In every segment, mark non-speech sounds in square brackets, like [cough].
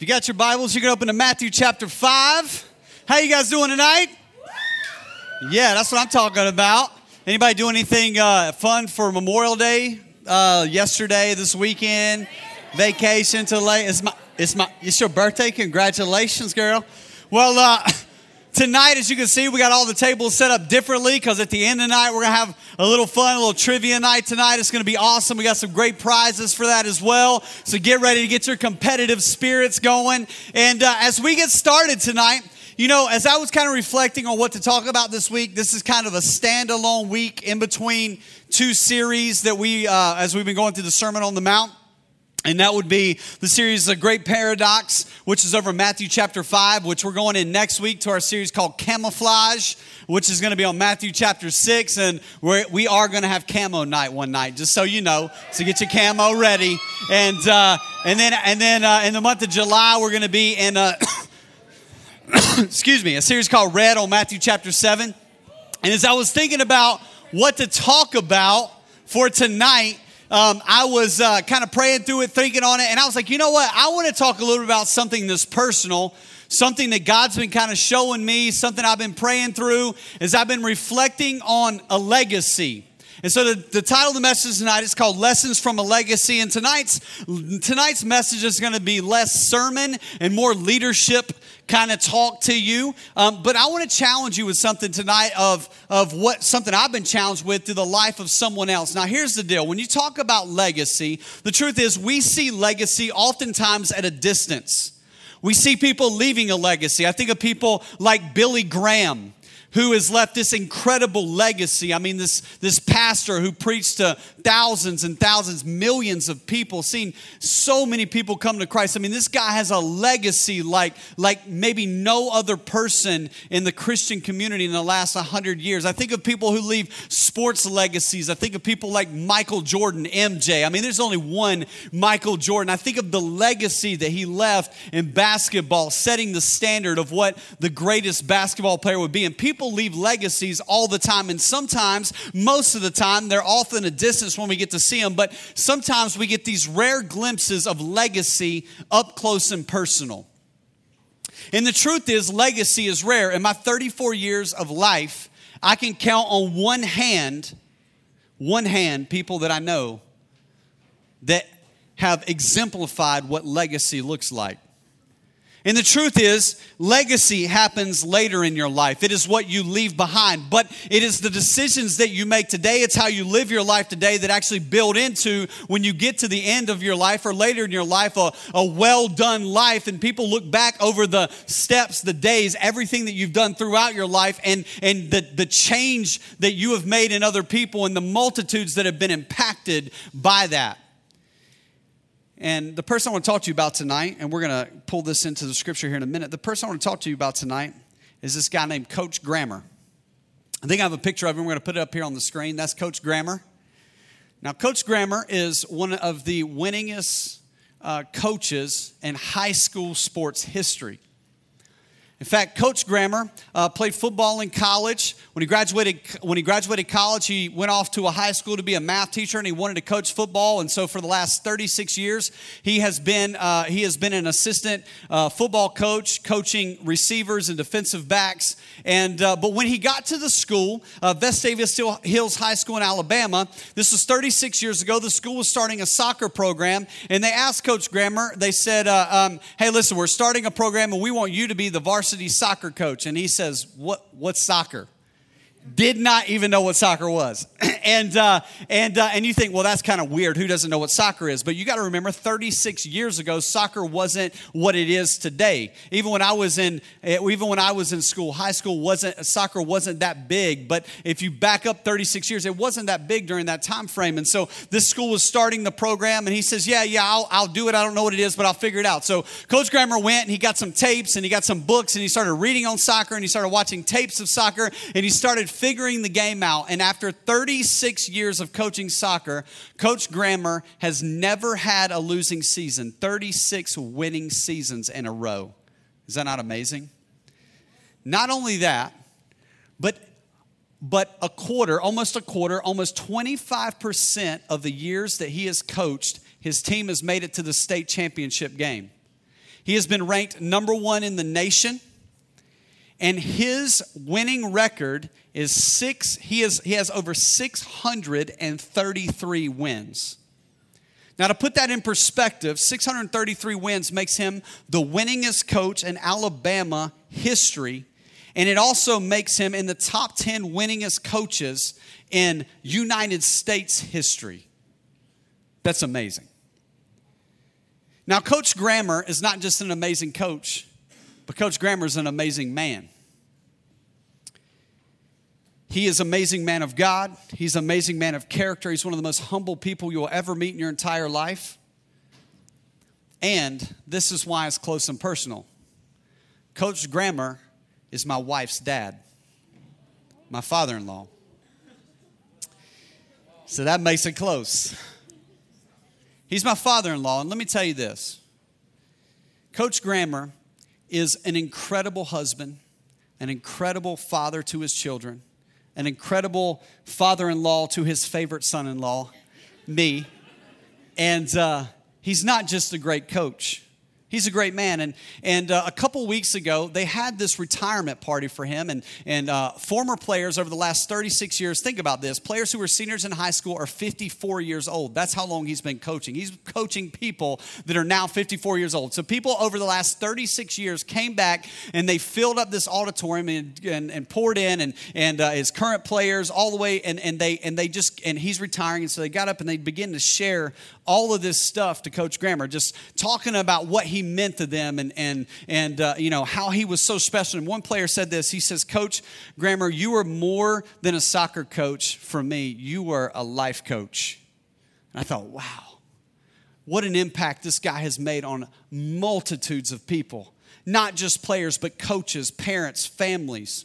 If you got your Bibles, you can open to Matthew chapter 5. How you guys doing tonight? Yeah, that's what I'm talking about. Anybody do anything uh, fun for Memorial Day uh, yesterday, this weekend? Vacation to late. It's my, it's my, it's your birthday. Congratulations, girl. Well, uh, [laughs] tonight, as you can see, we got all the tables set up differently because at the end of the night, we're going to have a little fun, a little trivia night tonight. It's going to be awesome. We got some great prizes for that as well. So get ready to get your competitive spirits going. And uh, as we get started tonight, you know, as I was kind of reflecting on what to talk about this week, this is kind of a standalone week in between two series that we, uh, as we've been going through the Sermon on the Mount. And that would be the series A Great Paradox, which is over Matthew chapter 5, which we're going in next week to our series called Camouflage, which is going to be on Matthew chapter 6. And we're, we are going to have camo night one night, just so you know. So get your camo ready. And, uh, and then, and then uh, in the month of July, we're going to be in a, [coughs] excuse me, a series called Red on Matthew chapter 7. And as I was thinking about what to talk about for tonight, um, I was uh, kind of praying through it, thinking on it, and I was like, you know what? I want to talk a little bit about something that's personal, something that God's been kind of showing me, something I've been praying through as I've been reflecting on a legacy. And so the, the title of the message tonight is called Lessons from a Legacy. And tonight's tonight's message is going to be less sermon and more leadership kind of talk to you. Um, but I want to challenge you with something tonight of, of what something I've been challenged with through the life of someone else. Now, here's the deal when you talk about legacy, the truth is we see legacy oftentimes at a distance. We see people leaving a legacy. I think of people like Billy Graham who has left this incredible legacy. I mean, this, this pastor who preached to thousands and thousands, millions of people, seen so many people come to Christ. I mean, this guy has a legacy like, like maybe no other person in the Christian community in the last 100 years. I think of people who leave sports legacies. I think of people like Michael Jordan, MJ. I mean, there's only one Michael Jordan. I think of the legacy that he left in basketball, setting the standard of what the greatest basketball player would be. And people people leave legacies all the time, and sometimes, most of the time, they're often a distance when we get to see them, but sometimes we get these rare glimpses of legacy up close and personal. And the truth is, legacy is rare. In my 34 years of life, I can count on one hand, one hand, people that I know that have exemplified what legacy looks like. And the truth is, legacy happens later in your life. It is what you leave behind, but it is the decisions that you make today. It's how you live your life today that actually build into when you get to the end of your life or later in your life a, a well done life. And people look back over the steps, the days, everything that you've done throughout your life, and, and the, the change that you have made in other people and the multitudes that have been impacted by that. And the person I want to talk to you about tonight, and we're going to pull this into the scripture here in a minute. The person I want to talk to you about tonight is this guy named Coach Grammer. I think I have a picture of him. We're going to put it up here on the screen. That's Coach Grammer. Now, Coach Grammer is one of the winningest uh, coaches in high school sports history. In fact, Coach Grammer uh, played football in college. When he graduated, when he graduated college, he went off to a high school to be a math teacher, and he wanted to coach football. And so, for the last 36 years, he has been uh, he has been an assistant uh, football coach, coaching receivers and defensive backs. And uh, but when he got to the school, uh, Vestavia Hills High School in Alabama, this was 36 years ago. The school was starting a soccer program, and they asked Coach Grammer. They said, uh, um, "Hey, listen, we're starting a program, and we want you to be the varsity." Varsity soccer coach, and he says, "What? What's soccer?" Did not even know what soccer was. [clears throat] and, uh, and, uh, and you think, well, that's kind of weird. Who doesn't know what soccer is? But you got to remember, 36 years ago, soccer wasn't what it is today. Even when I was in, eh, even when I was in school, high school wasn't, soccer wasn't that big. But if you back up 36 years, it wasn't that big during that time frame. And so this school was starting the program, and he says, yeah, yeah, I'll, I'll do it. I don't know what it is, but I'll figure it out. So Coach Grammer went, and he got some tapes, and he got some books, and he started reading on soccer, and he started watching tapes of soccer, and he started figuring the game out. And after 36 years of coaching soccer, Coach Grammer has never had a losing season, 36 winning seasons in a row. Is that not amazing? Not only that, but but a quarter, almost a quarter, almost 25% of the years that he has coached, his team has made it to the state championship game. He has been ranked number one in the nation. And his winning record is six, he, is, he has over 633 wins. Now, to put that in perspective, 633 wins makes him the winningest coach in Alabama history. And it also makes him in the top 10 winningest coaches in United States history. That's amazing. Now, Coach Grammer is not just an amazing coach, but Coach Grammer is an amazing man. He is amazing man of God. He's amazing man of character. He's one of the most humble people you'll ever meet in your entire life. And this is why it's close and personal. Coach Grammer is my wife's dad, my father in law. So that makes it close. He's my father in law. And let me tell you this Coach Grammer is an incredible husband, an incredible father to his children an incredible father in law to his favorite son in law, me. And uh, he's not just a great coach, He's a great man. And, and uh, a couple weeks ago, they had this retirement party for him. And, and uh, former players over the last 36 years, think about this players who were seniors in high school are 54 years old. That's how long he's been coaching. He's coaching people that are now 54 years old. So people over the last 36 years came back and they filled up this auditorium and, and, and poured in and, and uh, his current players all the way. And, and, they, and they just, and he's retiring. And so they got up and they began to share all of this stuff to Coach Grammer, just talking about what he meant to them and, and, and uh, you know, how he was so special. And one player said this he says, Coach Grammer, you are more than a soccer coach for me, you are a life coach. And I thought, wow, what an impact this guy has made on multitudes of people, not just players, but coaches, parents, families.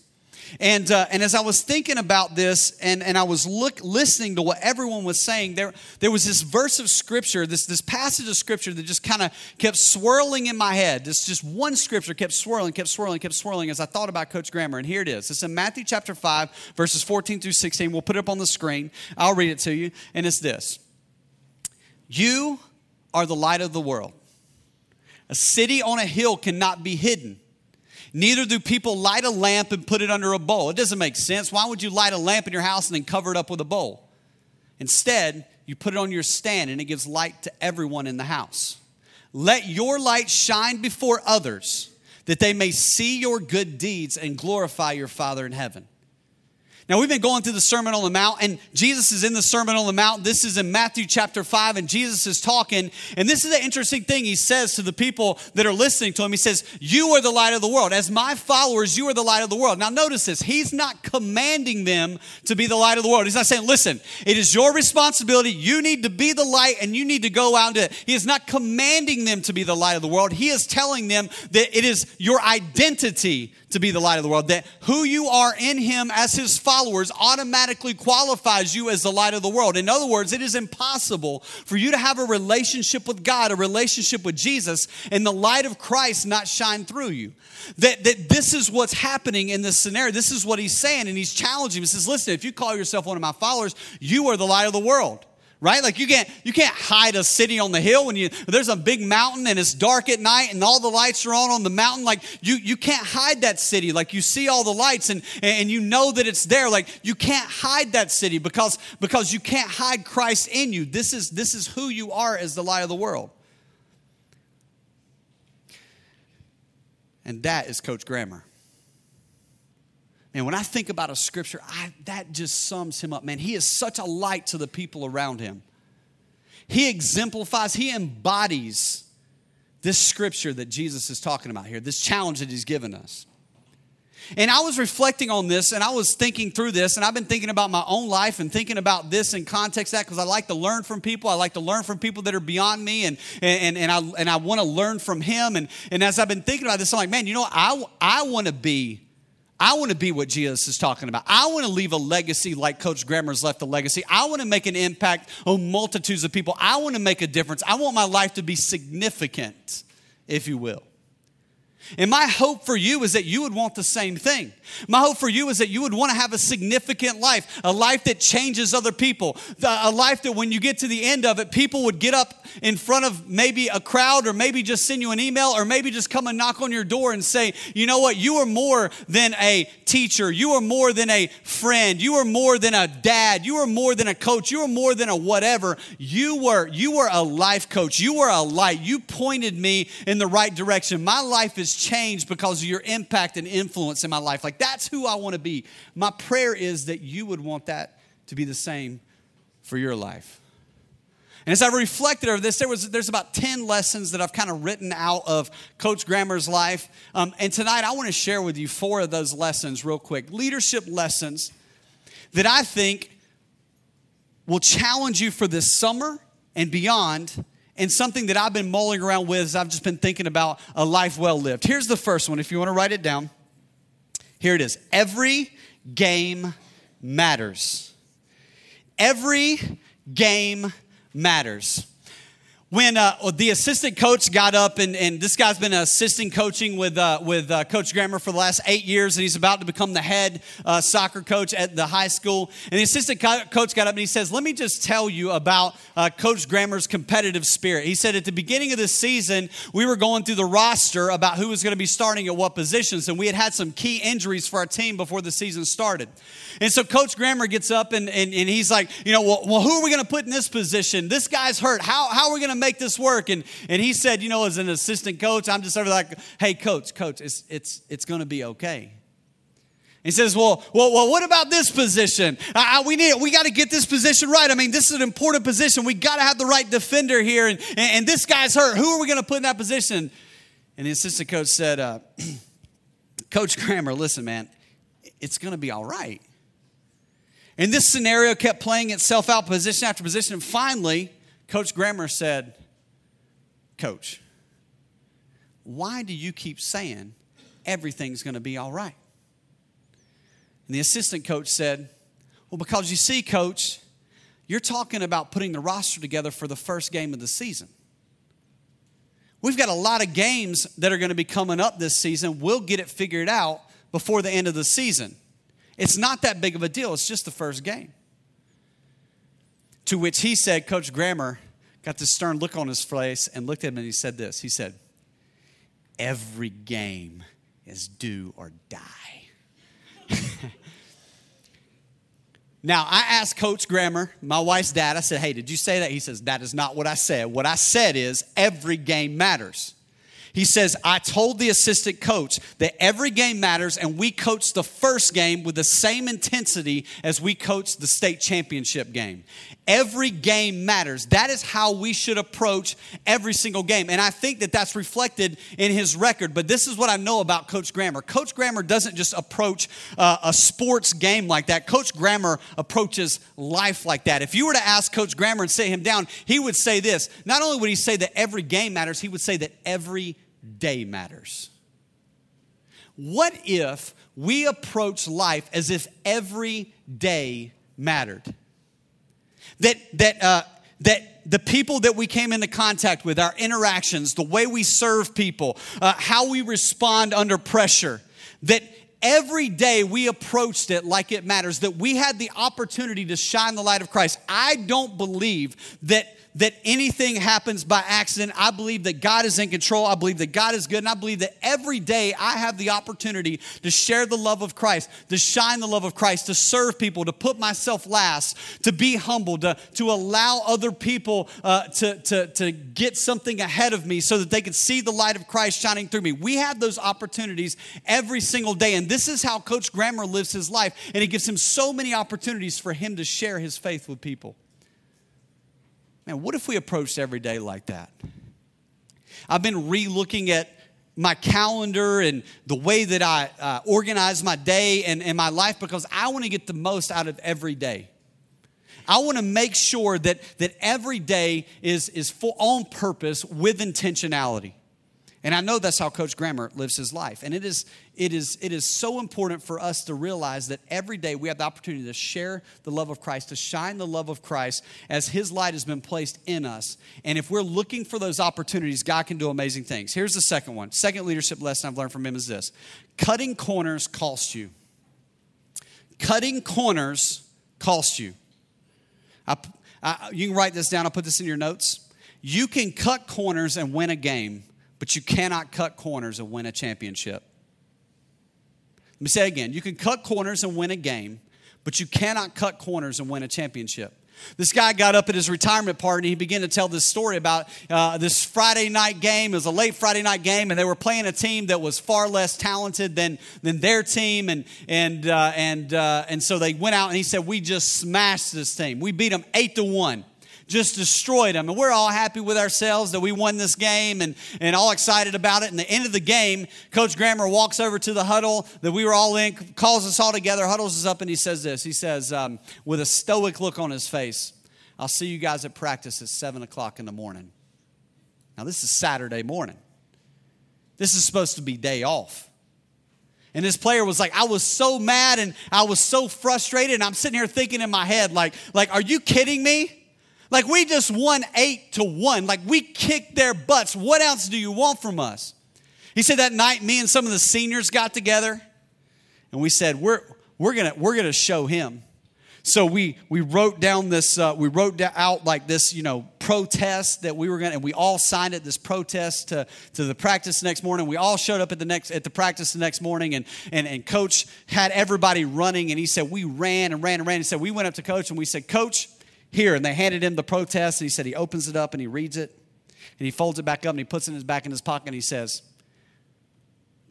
And, uh, and as I was thinking about this and, and I was look, listening to what everyone was saying, there, there was this verse of scripture, this, this passage of scripture that just kind of kept swirling in my head. This just one scripture kept swirling, kept swirling, kept swirling as I thought about Coach Grammer. And here it is. It's in Matthew chapter 5, verses 14 through 16. We'll put it up on the screen. I'll read it to you. And it's this You are the light of the world. A city on a hill cannot be hidden. Neither do people light a lamp and put it under a bowl. It doesn't make sense. Why would you light a lamp in your house and then cover it up with a bowl? Instead, you put it on your stand and it gives light to everyone in the house. Let your light shine before others that they may see your good deeds and glorify your Father in heaven. Now, we've been going through the Sermon on the Mount, and Jesus is in the Sermon on the Mount. This is in Matthew chapter 5, and Jesus is talking. And this is the interesting thing he says to the people that are listening to him. He says, You are the light of the world. As my followers, you are the light of the world. Now, notice this. He's not commanding them to be the light of the world. He's not saying, Listen, it is your responsibility. You need to be the light, and you need to go out and He is not commanding them to be the light of the world. He is telling them that it is your identity to be the light of the world. That who you are in Him as His followers automatically qualifies you as the light of the world. In other words, it is impossible for you to have a relationship with God, a relationship with Jesus, and the light of Christ not shine through you. That, that this is what's happening in this scenario. This is what He's saying, and He's challenging. He says, Listen, if you call yourself one of my followers, you are the light of the world right? Like you can't you can't hide a city on the hill when you there's a big mountain and it's dark at night and all the lights are on on the mountain. Like you you can't hide that city. Like you see all the lights and and you know that it's there. Like you can't hide that city because because you can't hide christ in you. This is this is who you are as the light of the world. And that is coach grammer and when I think about a scripture, I, that just sums him up. Man, he is such a light to the people around him. He exemplifies, he embodies this scripture that Jesus is talking about here, this challenge that he's given us. And I was reflecting on this and I was thinking through this, and I've been thinking about my own life and thinking about this in context that because I like to learn from people. I like to learn from people that are beyond me, and, and, and I, and I want to learn from him. And, and as I've been thinking about this, I'm like, man, you know, I, I want to be I want to be what Jesus is talking about. I want to leave a legacy like Coach Grammer's left a legacy. I want to make an impact on multitudes of people. I want to make a difference. I want my life to be significant, if you will. And my hope for you is that you would want the same thing. My hope for you is that you would want to have a significant life, a life that changes other people, a life that when you get to the end of it, people would get up in front of maybe a crowd or maybe just send you an email or maybe just come and knock on your door and say, you know what, you are more than a teacher, you are more than a friend, you are more than a dad, you are more than a coach, you are more than a whatever. You were, you were a life coach, you were a light, you pointed me in the right direction. My life is changed because of your impact and influence in my life. Like that's who I want to be. My prayer is that you would want that to be the same for your life. And as I reflected over this, there was there's about 10 lessons that I've kind of written out of Coach Grammer's life. Um, and tonight I want to share with you four of those lessons real quick. Leadership lessons that I think will challenge you for this summer and beyond and something that I've been mulling around with as I've just been thinking about a life well lived. Here's the first one, if you want to write it down. Here it is Every game matters. Every game matters when uh, the assistant coach got up, and, and this guy's been assisting coaching with, uh, with uh, Coach Grammer for the last eight years, and he's about to become the head uh, soccer coach at the high school. And the assistant co- coach got up and he says, Let me just tell you about uh, Coach Grammer's competitive spirit. He said, At the beginning of the season, we were going through the roster about who was going to be starting at what positions, and we had had some key injuries for our team before the season started. And so Coach Grammer gets up and, and, and he's like, You know, well, well who are we going to put in this position? This guy's hurt. How, how are we going to make this work? And, and he said, you know, as an assistant coach, I'm just over like, hey, coach, coach, it's, it's, it's going to be okay. He says, well, well, well, what about this position? I, I, we need, it. we got to get this position right. I mean, this is an important position. We got to have the right defender here. And, and, and this guy's hurt. Who are we going to put in that position? And the assistant coach said, uh, [clears throat] Coach Grammer, listen, man, it's going to be all right. And this scenario kept playing itself out position after position. And finally, Coach Grammer said, Coach, why do you keep saying everything's going to be all right? And the assistant coach said, Well, because you see, coach, you're talking about putting the roster together for the first game of the season. We've got a lot of games that are going to be coming up this season. We'll get it figured out before the end of the season. It's not that big of a deal, it's just the first game. To which he said, Coach Grammer, got this stern look on his face and looked at him and he said this. He said, Every game is do or die. [laughs] now, I asked Coach Grammer, my wife's dad, I said, Hey, did you say that? He says, That is not what I said. What I said is every game matters. He says, I told the assistant coach that every game matters, and we coach the first game with the same intensity as we coach the state championship game. Every game matters. That is how we should approach every single game. And I think that that's reflected in his record. But this is what I know about Coach Grammer. Coach Grammer doesn't just approach uh, a sports game like that, Coach Grammer approaches life like that. If you were to ask Coach Grammer and sit him down, he would say this. Not only would he say that every game matters, he would say that every day matters. What if we approach life as if every day mattered? That, that, uh, that the people that we came into contact with, our interactions, the way we serve people, uh, how we respond under pressure, that every day we approached it like it matters, that we had the opportunity to shine the light of Christ. I don't believe that that anything happens by accident. I believe that God is in control. I believe that God is good. And I believe that every day I have the opportunity to share the love of Christ, to shine the love of Christ, to serve people, to put myself last, to be humble, to, to allow other people uh, to, to, to get something ahead of me so that they can see the light of Christ shining through me. We have those opportunities every single day. And this is how Coach Grammer lives his life. And it gives him so many opportunities for him to share his faith with people. Man, what if we approached every day like that? I've been re looking at my calendar and the way that I uh, organize my day and, and my life because I want to get the most out of every day. I want to make sure that, that every day is, is full on purpose with intentionality. And I know that's how Coach Grammer lives his life. And it is, it, is, it is so important for us to realize that every day we have the opportunity to share the love of Christ, to shine the love of Christ as his light has been placed in us. And if we're looking for those opportunities, God can do amazing things. Here's the second one. Second leadership lesson I've learned from him is this cutting corners costs you. Cutting corners costs you. I, I, you can write this down, I'll put this in your notes. You can cut corners and win a game but you cannot cut corners and win a championship. Let me say again you can cut corners and win a game, but you cannot cut corners and win a championship. This guy got up at his retirement party he began to tell this story about uh, this Friday night game. It was a late Friday night game, and they were playing a team that was far less talented than, than their team. And, and, uh, and, uh, and so they went out and he said, We just smashed this team. We beat them 8 to 1 just destroyed them. And we're all happy with ourselves that we won this game and, and all excited about it. And the end of the game, Coach Grammer walks over to the huddle that we were all in, calls us all together, huddles us up, and he says this. He says, um, with a stoic look on his face, I'll see you guys at practice at 7 o'clock in the morning. Now, this is Saturday morning. This is supposed to be day off. And this player was like, I was so mad and I was so frustrated. And I'm sitting here thinking in my head, like, like, are you kidding me? Like we just won eight to one. Like we kicked their butts. What else do you want from us? He said that night, me and some of the seniors got together and we said, we're, we're gonna, we're gonna show him. So we, we wrote down this, uh, we wrote out like this, you know, protest that we were gonna, and we all signed it, this protest to, to the practice the next morning. We all showed up at the next, at the practice the next morning and, and, and coach had everybody running and he said, we ran and ran and ran. He said, we went up to coach and we said, coach, here. And they handed him the protest, and he said he opens it up and he reads it, and he folds it back up and he puts it in his back in his pocket and he says,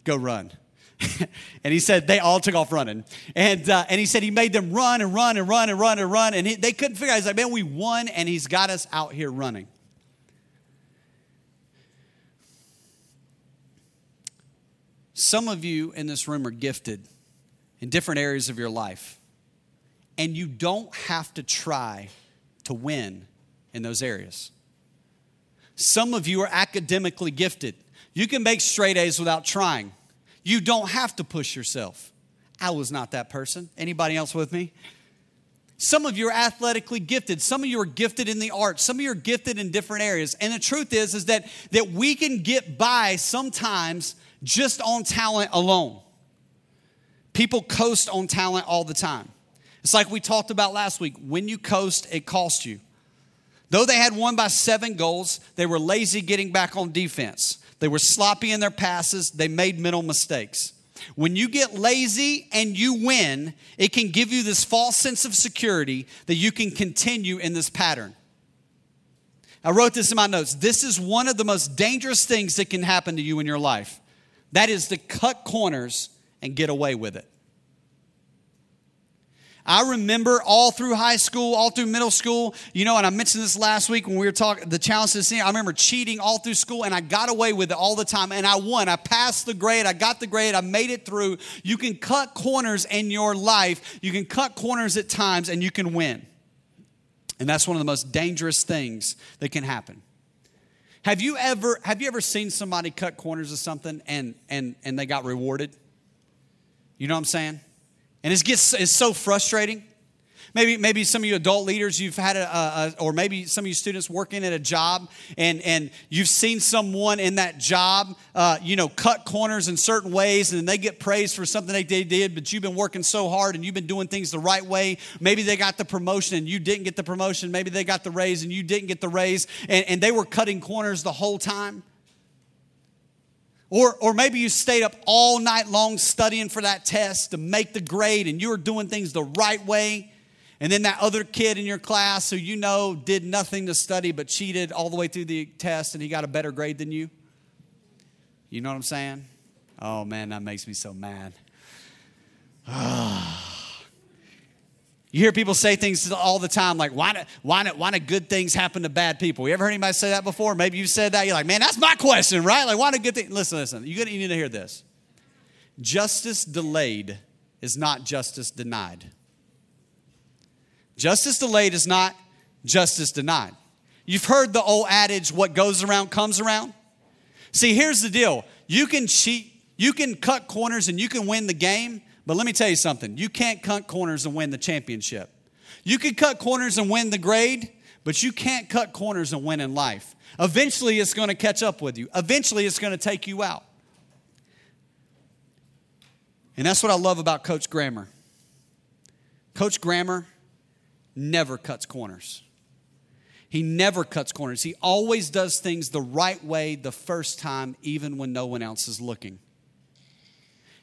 Go run. [laughs] and he said they all took off running. And, uh, and he said he made them run and run and run and run and run. And he, they couldn't figure out. He's like, man, we won and he's got us out here running. Some of you in this room are gifted in different areas of your life, and you don't have to try to win in those areas. Some of you are academically gifted. You can make straight A's without trying. You don't have to push yourself. I was not that person. Anybody else with me? Some of you are athletically gifted. Some of you are gifted in the arts. Some of you are gifted in different areas. And the truth is, is that, that we can get by sometimes just on talent alone. People coast on talent all the time. It's like we talked about last week. When you coast, it costs you. Though they had won by seven goals, they were lazy getting back on defense. They were sloppy in their passes. They made mental mistakes. When you get lazy and you win, it can give you this false sense of security that you can continue in this pattern. I wrote this in my notes. This is one of the most dangerous things that can happen to you in your life. That is to cut corners and get away with it. I remember all through high school, all through middle school, you know, and I mentioned this last week when we were talking the challenge to the I remember cheating all through school and I got away with it all the time and I won. I passed the grade, I got the grade, I made it through. You can cut corners in your life, you can cut corners at times and you can win. And that's one of the most dangerous things that can happen. Have you ever have you ever seen somebody cut corners of something and and and they got rewarded? You know what I'm saying? And it gets it's so frustrating. Maybe, maybe some of you adult leaders, you've had a, a, or maybe some of you students working at a job and, and you've seen someone in that job, uh, you know, cut corners in certain ways and they get praised for something they did, but you've been working so hard and you've been doing things the right way. Maybe they got the promotion and you didn't get the promotion. Maybe they got the raise and you didn't get the raise and, and they were cutting corners the whole time. Or, or maybe you stayed up all night long studying for that test to make the grade and you were doing things the right way. And then that other kid in your class who you know did nothing to study but cheated all the way through the test and he got a better grade than you. You know what I'm saying? Oh man, that makes me so mad. [sighs] Ah. You hear people say things all the time like, why do, why, why do good things happen to bad people? You ever heard anybody say that before? Maybe you said that. You're like, man, that's my question, right? Like, why do good things? Listen, listen. You, you need to hear this. Justice delayed is not justice denied. Justice delayed is not justice denied. You've heard the old adage, what goes around comes around. See, here's the deal you can cheat, you can cut corners, and you can win the game, but let me tell you something you can't cut corners and win the championship. You can cut corners and win the grade, but you can't cut corners and win in life. Eventually, it's going to catch up with you, eventually, it's going to take you out. And that's what I love about Coach Grammer. Coach Grammer never cuts corners. He never cuts corners. He always does things the right way the first time, even when no one else is looking.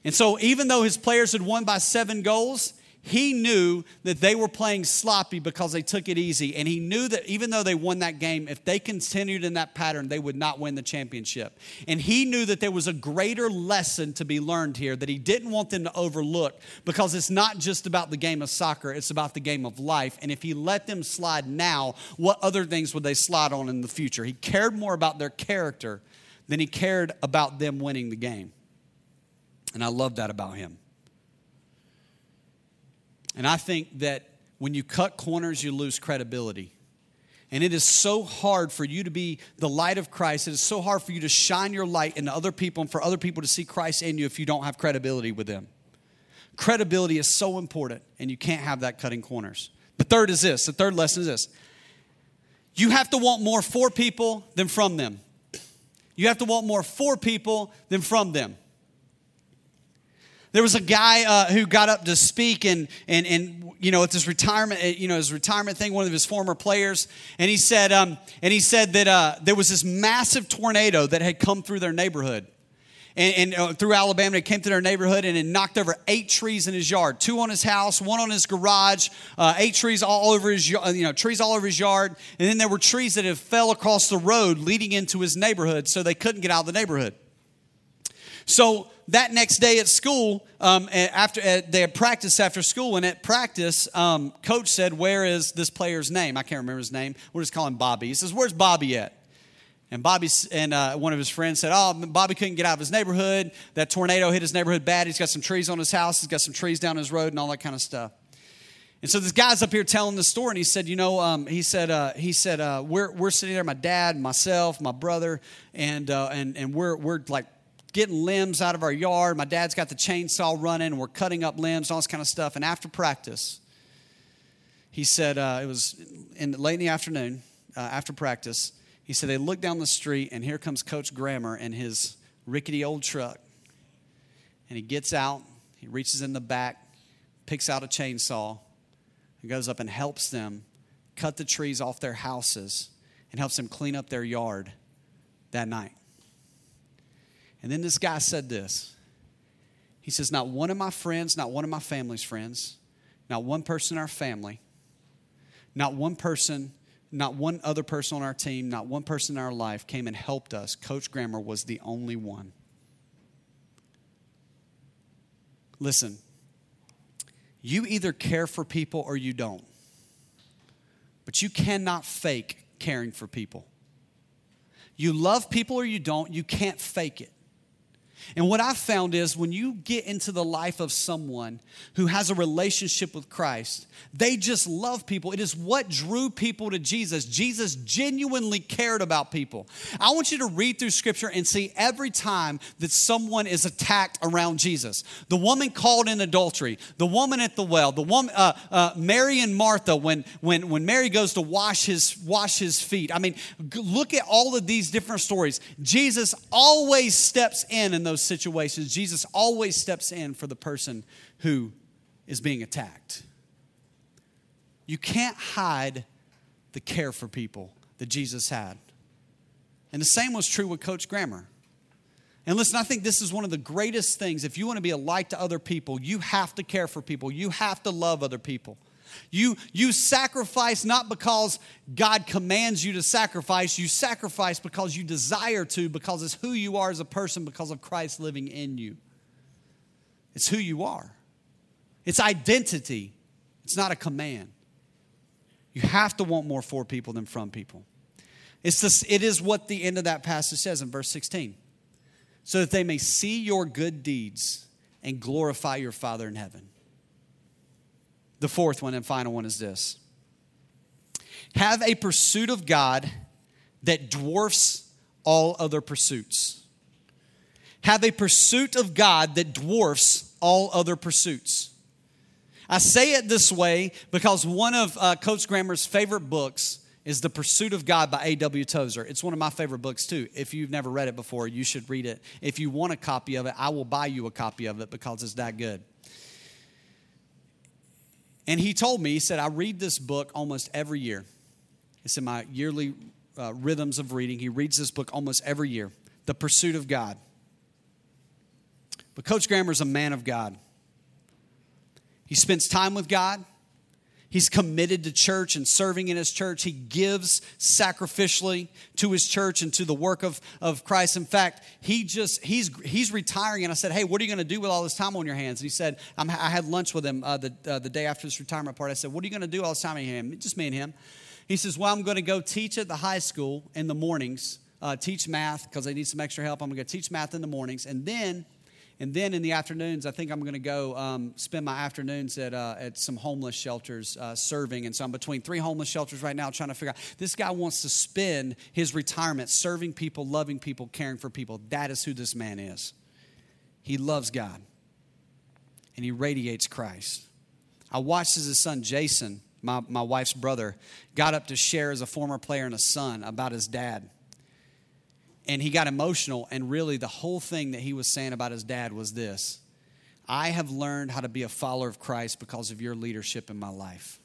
And so, even though his players had won by seven goals, he knew that they were playing sloppy because they took it easy. And he knew that even though they won that game, if they continued in that pattern, they would not win the championship. And he knew that there was a greater lesson to be learned here that he didn't want them to overlook because it's not just about the game of soccer, it's about the game of life. And if he let them slide now, what other things would they slide on in the future? He cared more about their character than he cared about them winning the game. And I love that about him. And I think that when you cut corners, you lose credibility. And it is so hard for you to be the light of Christ. It is so hard for you to shine your light into other people and for other people to see Christ in you if you don't have credibility with them. Credibility is so important, and you can't have that cutting corners. The third is this the third lesson is this you have to want more for people than from them. You have to want more for people than from them. There was a guy uh, who got up to speak and, and, and you know, at this retirement, uh, you know, his retirement thing, one of his former players, and he said, um, and he said that uh, there was this massive tornado that had come through their neighborhood. And, and uh, through Alabama, it came to their neighborhood and it knocked over eight trees in his yard, two on his house, one on his garage, uh, eight trees all over his, uh, you know, trees all over his yard. And then there were trees that had fell across the road leading into his neighborhood, so they couldn't get out of the neighborhood. So that next day at school, um, after they had practice after school, and at practice, um, coach said, "Where is this player's name?" I can't remember his name. We'll just call him Bobby. He says, "Where's Bobby at?" And Bobby and uh, one of his friends said, "Oh, Bobby couldn't get out of his neighborhood. That tornado hit his neighborhood bad. He's got some trees on his house. He's got some trees down his road, and all that kind of stuff." And so this guy's up here telling the story, and he said, "You know, um, he said, uh, he said, uh, we're we're sitting there, my dad, myself, my brother, and uh, and and we're we're like getting limbs out of our yard. My dad's got the chainsaw running, and we're cutting up limbs, all this kind of stuff. And after practice, he said, uh, it was in, late in the afternoon, uh, after practice, he said, they look down the street, and here comes Coach Grammer in his rickety old truck. And he gets out, he reaches in the back, picks out a chainsaw, and goes up and helps them cut the trees off their houses and helps them clean up their yard that night. And then this guy said this. He says, Not one of my friends, not one of my family's friends, not one person in our family, not one person, not one other person on our team, not one person in our life came and helped us. Coach Grammer was the only one. Listen, you either care for people or you don't. But you cannot fake caring for people. You love people or you don't, you can't fake it. And what I've found is when you get into the life of someone who has a relationship with Christ, they just love people. It is what drew people to Jesus. Jesus genuinely cared about people. I want you to read through scripture and see every time that someone is attacked around Jesus. The woman called in adultery, the woman at the well, the woman, uh, uh, Mary and Martha when, when, when Mary goes to wash his, wash his feet. I mean, look at all of these different stories. Jesus always steps in in those those situations, Jesus always steps in for the person who is being attacked. You can't hide the care for people that Jesus had. And the same was true with Coach Grammer. And listen, I think this is one of the greatest things. If you want to be a light to other people, you have to care for people, you have to love other people. You, you sacrifice not because God commands you to sacrifice, you sacrifice because you desire to, because it's who you are as a person, because of Christ living in you. It's who you are, it's identity, it's not a command. You have to want more for people than from people. It's this, it is what the end of that passage says in verse 16. So that they may see your good deeds and glorify your Father in heaven. The fourth one and final one is this have a pursuit of God that dwarfs all other pursuits. have a pursuit of God that dwarfs all other pursuits. I say it this way because one of uh, Coach Grammer's favorite books is The Pursuit of God by A.W. Tozer. It's one of my favorite books, too. If you've never read it before, you should read it. If you want a copy of it, I will buy you a copy of it because it's that good. And he told me, he said, I read this book almost every year. It's in my yearly uh, rhythms of reading. He reads this book almost every year The Pursuit of God. But Coach Grammer is a man of God. He spends time with God. He's committed to church and serving in his church. He gives sacrificially to his church and to the work of, of Christ. In fact, he just he's he's retiring. And I said, "Hey, what are you going to do with all this time on your hands?" And he said, i had lunch with him uh, the uh, the day after his retirement party. I said, "What are you going to do all this time on your hands?" Just me and him. He says, "Well, I'm going to go teach at the high school in the mornings, uh, teach math because they need some extra help. I'm going to teach math in the mornings, and then." And then in the afternoons, I think I'm going to go um, spend my afternoons at, uh, at some homeless shelters uh, serving. And so I'm between three homeless shelters right now trying to figure out this guy wants to spend his retirement serving people, loving people, caring for people. That is who this man is. He loves God and he radiates Christ. I watched as his son Jason, my, my wife's brother, got up to share as a former player and a son about his dad and he got emotional. And really, the whole thing that he was saying about his dad was this I have learned how to be a follower of Christ because of your leadership in my life.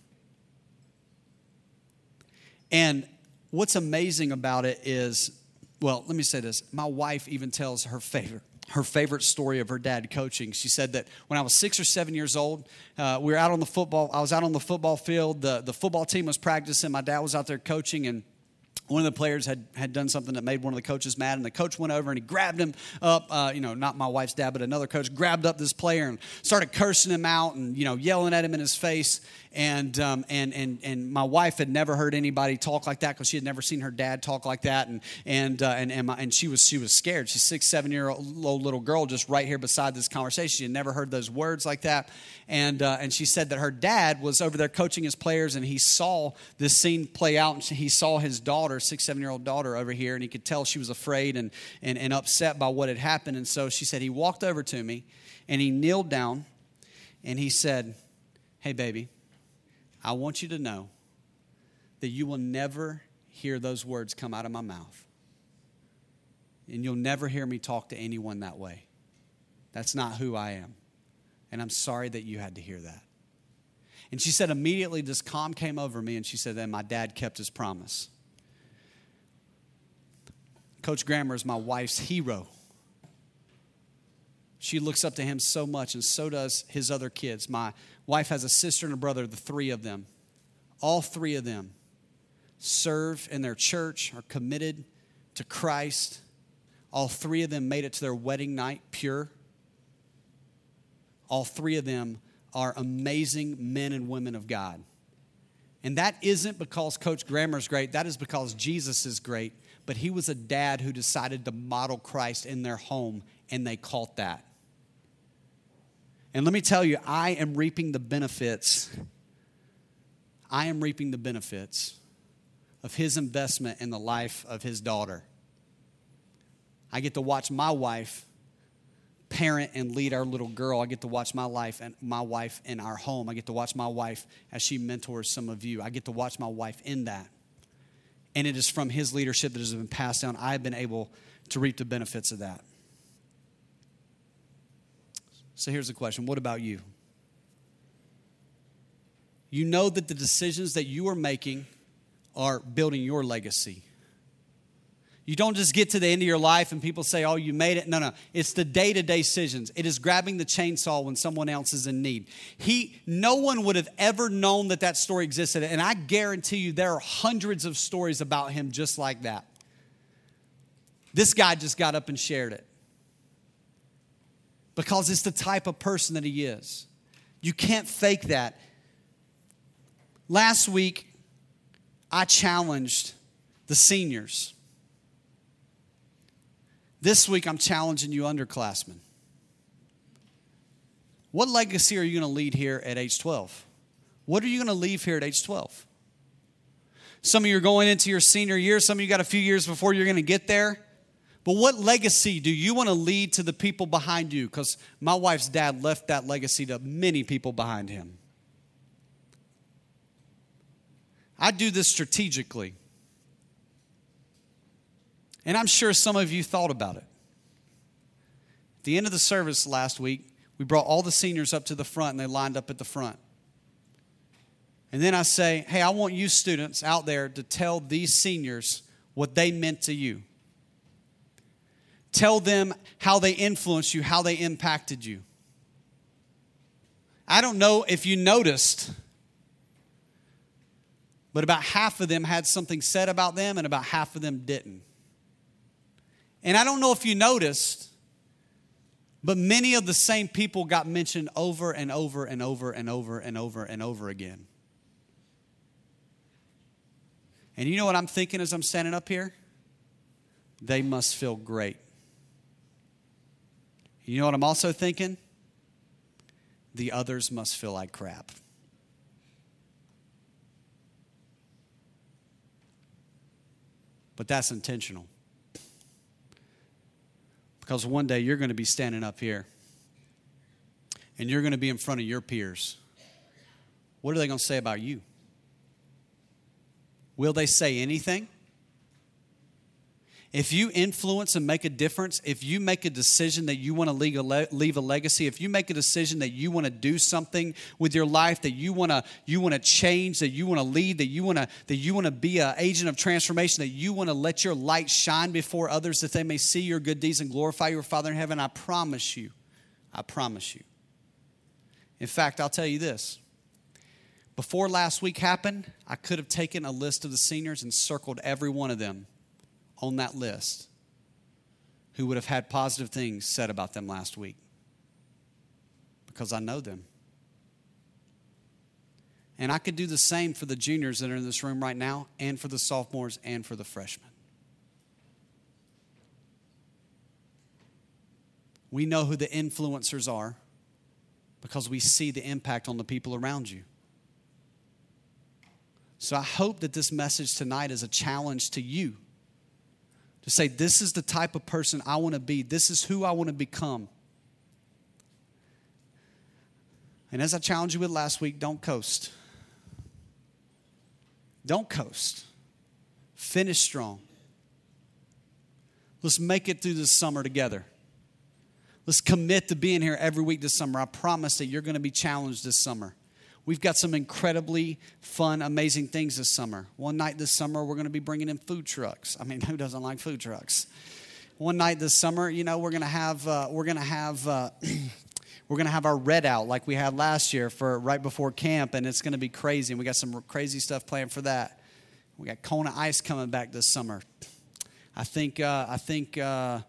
And what's amazing about it is, well, let me say this. My wife even tells her favorite her favorite story of her dad coaching. She said that when I was six or seven years old, uh, we were out on the football. I was out on the football field. The the football team was practicing. My dad was out there coaching, and one of the players had, had done something that made one of the coaches mad, and the coach went over and he grabbed him up. Uh, you know, not my wife's dad, but another coach grabbed up this player and started cursing him out and you know yelling at him in his face and um, and and and my wife had never heard anybody talk like that because she had never seen her dad talk like that, and and uh, and and, my, and, she was she was scared. She's six, seven year old little girl just right here beside this conversation. She had never heard those words like that, and uh, and she said that her dad was over there coaching his players, and he saw this scene play out, and he saw his daughter, six, seven year old daughter, over here, and he could tell she was afraid and and, and upset by what had happened, and so she said he walked over to me, and he kneeled down, and he said, "Hey, baby." I want you to know that you will never hear those words come out of my mouth. And you'll never hear me talk to anyone that way. That's not who I am. And I'm sorry that you had to hear that. And she said, immediately this calm came over me, and she said, then my dad kept his promise. Coach Grammer is my wife's hero. She looks up to him so much, and so does his other kids. My wife has a sister and a brother, the three of them. All three of them serve in their church, are committed to Christ. All three of them made it to their wedding night pure. All three of them are amazing men and women of God. And that isn't because Coach Grammer is great, that is because Jesus is great. But he was a dad who decided to model Christ in their home, and they caught that. And let me tell you, I am reaping the benefits. I am reaping the benefits of his investment in the life of his daughter. I get to watch my wife parent and lead our little girl. I get to watch my life and my wife in our home. I get to watch my wife as she mentors some of you. I get to watch my wife in that. And it is from his leadership that has been passed down. I've been able to reap the benefits of that. So here's the question What about you? You know that the decisions that you are making are building your legacy. You don't just get to the end of your life and people say, oh, you made it. No, no. It's the day to day decisions. It is grabbing the chainsaw when someone else is in need. He, no one would have ever known that that story existed. And I guarantee you there are hundreds of stories about him just like that. This guy just got up and shared it because it's the type of person that he is. You can't fake that. Last week, I challenged the seniors. This week, I'm challenging you, underclassmen. What legacy are you going to lead here at age 12? What are you going to leave here at age 12? Some of you are going into your senior year, some of you got a few years before you're going to get there. But what legacy do you want to lead to the people behind you? Because my wife's dad left that legacy to many people behind him. I do this strategically. And I'm sure some of you thought about it. At the end of the service last week, we brought all the seniors up to the front and they lined up at the front. And then I say, hey, I want you students out there to tell these seniors what they meant to you. Tell them how they influenced you, how they impacted you. I don't know if you noticed, but about half of them had something said about them and about half of them didn't. And I don't know if you noticed, but many of the same people got mentioned over and over and over and over and over and over again. And you know what I'm thinking as I'm standing up here? They must feel great. You know what I'm also thinking? The others must feel like crap. But that's intentional. Because one day you're going to be standing up here and you're going to be in front of your peers. What are they going to say about you? Will they say anything? If you influence and make a difference, if you make a decision that you want to leave a, le- leave a legacy, if you make a decision that you want to do something with your life, that you want to you want to change, that you want to lead, that you want to that you want to be an agent of transformation, that you want to let your light shine before others, that they may see your good deeds and glorify your Father in heaven, I promise you, I promise you. In fact, I'll tell you this. Before last week happened, I could have taken a list of the seniors and circled every one of them on that list who would have had positive things said about them last week because I know them. And I could do the same for the juniors that are in this room right now, and for the sophomores, and for the freshmen. We know who the influencers are because we see the impact on the people around you. So I hope that this message tonight is a challenge to you to say, This is the type of person I want to be, this is who I want to become. And as I challenged you with last week, don't coast. Don't coast. Finish strong. Let's make it through this summer together. Let's commit to being here every week this summer. I promise that you're going to be challenged this summer. We've got some incredibly fun, amazing things this summer. One night this summer, we're going to be bringing in food trucks. I mean, [laughs] who doesn't like food trucks? One night this summer, you know, we're going to have uh, we're going to have uh, [clears throat] we're going to have our red out like we had last year for right before camp, and it's going to be crazy. And we got some crazy stuff planned for that. We got Kona Ice coming back this summer. I think uh, I think uh,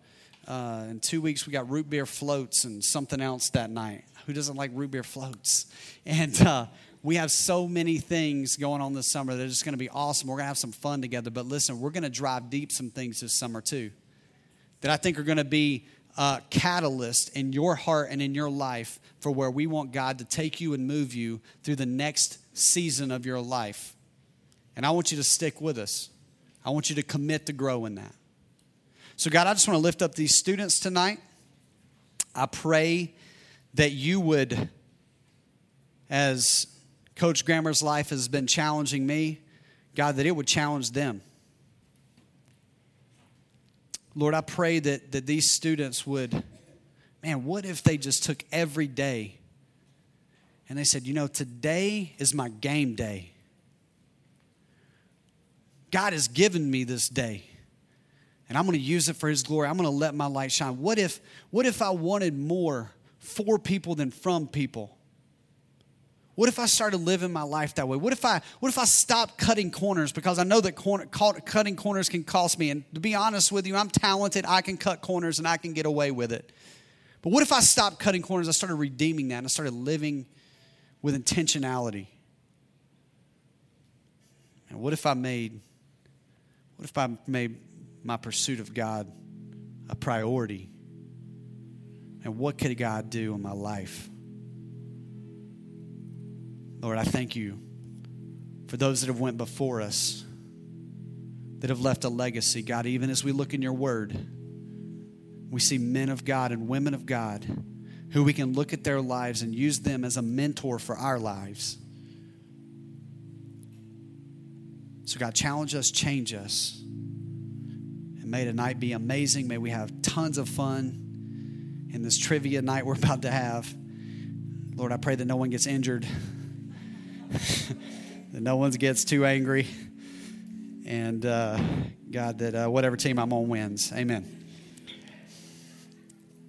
uh, in two weeks we got root beer floats and something else that night. Who doesn't like root beer floats? And uh, we have so many things going on this summer that are just going to be awesome. We're going to have some fun together. But listen, we're going to drive deep some things this summer too that I think are going to be a catalyst in your heart and in your life for where we want God to take you and move you through the next season of your life. And I want you to stick with us. I want you to commit to grow in that. So, God, I just want to lift up these students tonight. I pray that you would, as Coach Grammer's life has been challenging me, God, that it would challenge them. Lord, I pray that, that these students would, man, what if they just took every day and they said, you know, today is my game day. God has given me this day and I'm going to use it for his glory. I'm going to let my light shine. What if what if I wanted more for people than from people? What if I started living my life that way? What if I what if I stopped cutting corners because I know that corner, cutting corners can cost me and to be honest with you, I'm talented. I can cut corners and I can get away with it. But what if I stopped cutting corners? I started redeeming that and I started living with intentionality. And what if I made what if I made my pursuit of God a priority? And what could God do in my life? Lord, I thank you for those that have went before us, that have left a legacy. God, even as we look in your word, We see men of God and women of God who we can look at their lives and use them as a mentor for our lives. So, God, challenge us, change us. And may tonight be amazing. May we have tons of fun in this trivia night we're about to have. Lord, I pray that no one gets injured, [laughs] that no one gets too angry, and uh, God, that uh, whatever team I'm on wins. Amen.